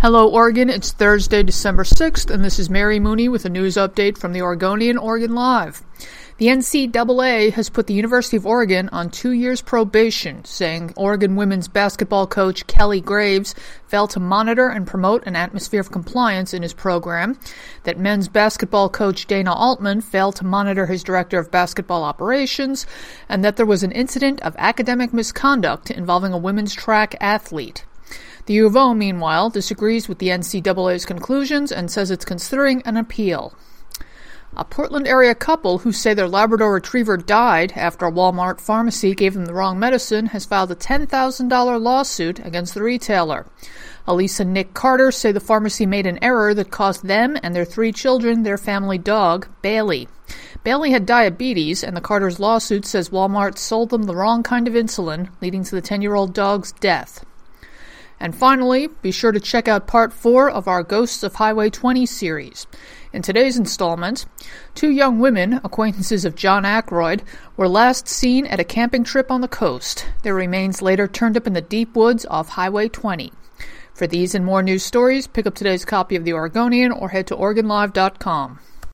Hello, Oregon. It's Thursday, December 6th, and this is Mary Mooney with a news update from the Oregonian Oregon Live. The NCAA has put the University of Oregon on two years probation, saying Oregon women's basketball coach Kelly Graves failed to monitor and promote an atmosphere of compliance in his program, that men's basketball coach Dana Altman failed to monitor his director of basketball operations, and that there was an incident of academic misconduct involving a women's track athlete. The U of O, meanwhile, disagrees with the NCAA's conclusions and says it's considering an appeal. A Portland area couple who say their Labrador retriever died after a Walmart pharmacy gave them the wrong medicine has filed a $10,000 lawsuit against the retailer. Elisa and Nick Carter say the pharmacy made an error that cost them and their three children their family dog, Bailey. Bailey had diabetes, and the Carter's lawsuit says Walmart sold them the wrong kind of insulin, leading to the 10 year old dog's death. And finally, be sure to check out part 4 of our Ghosts of Highway 20 series. In today's installment, two young women, acquaintances of John Ackroyd, were last seen at a camping trip on the coast. Their remains later turned up in the deep woods off Highway 20. For these and more news stories, pick up today's copy of The Oregonian or head to OregonLive.com.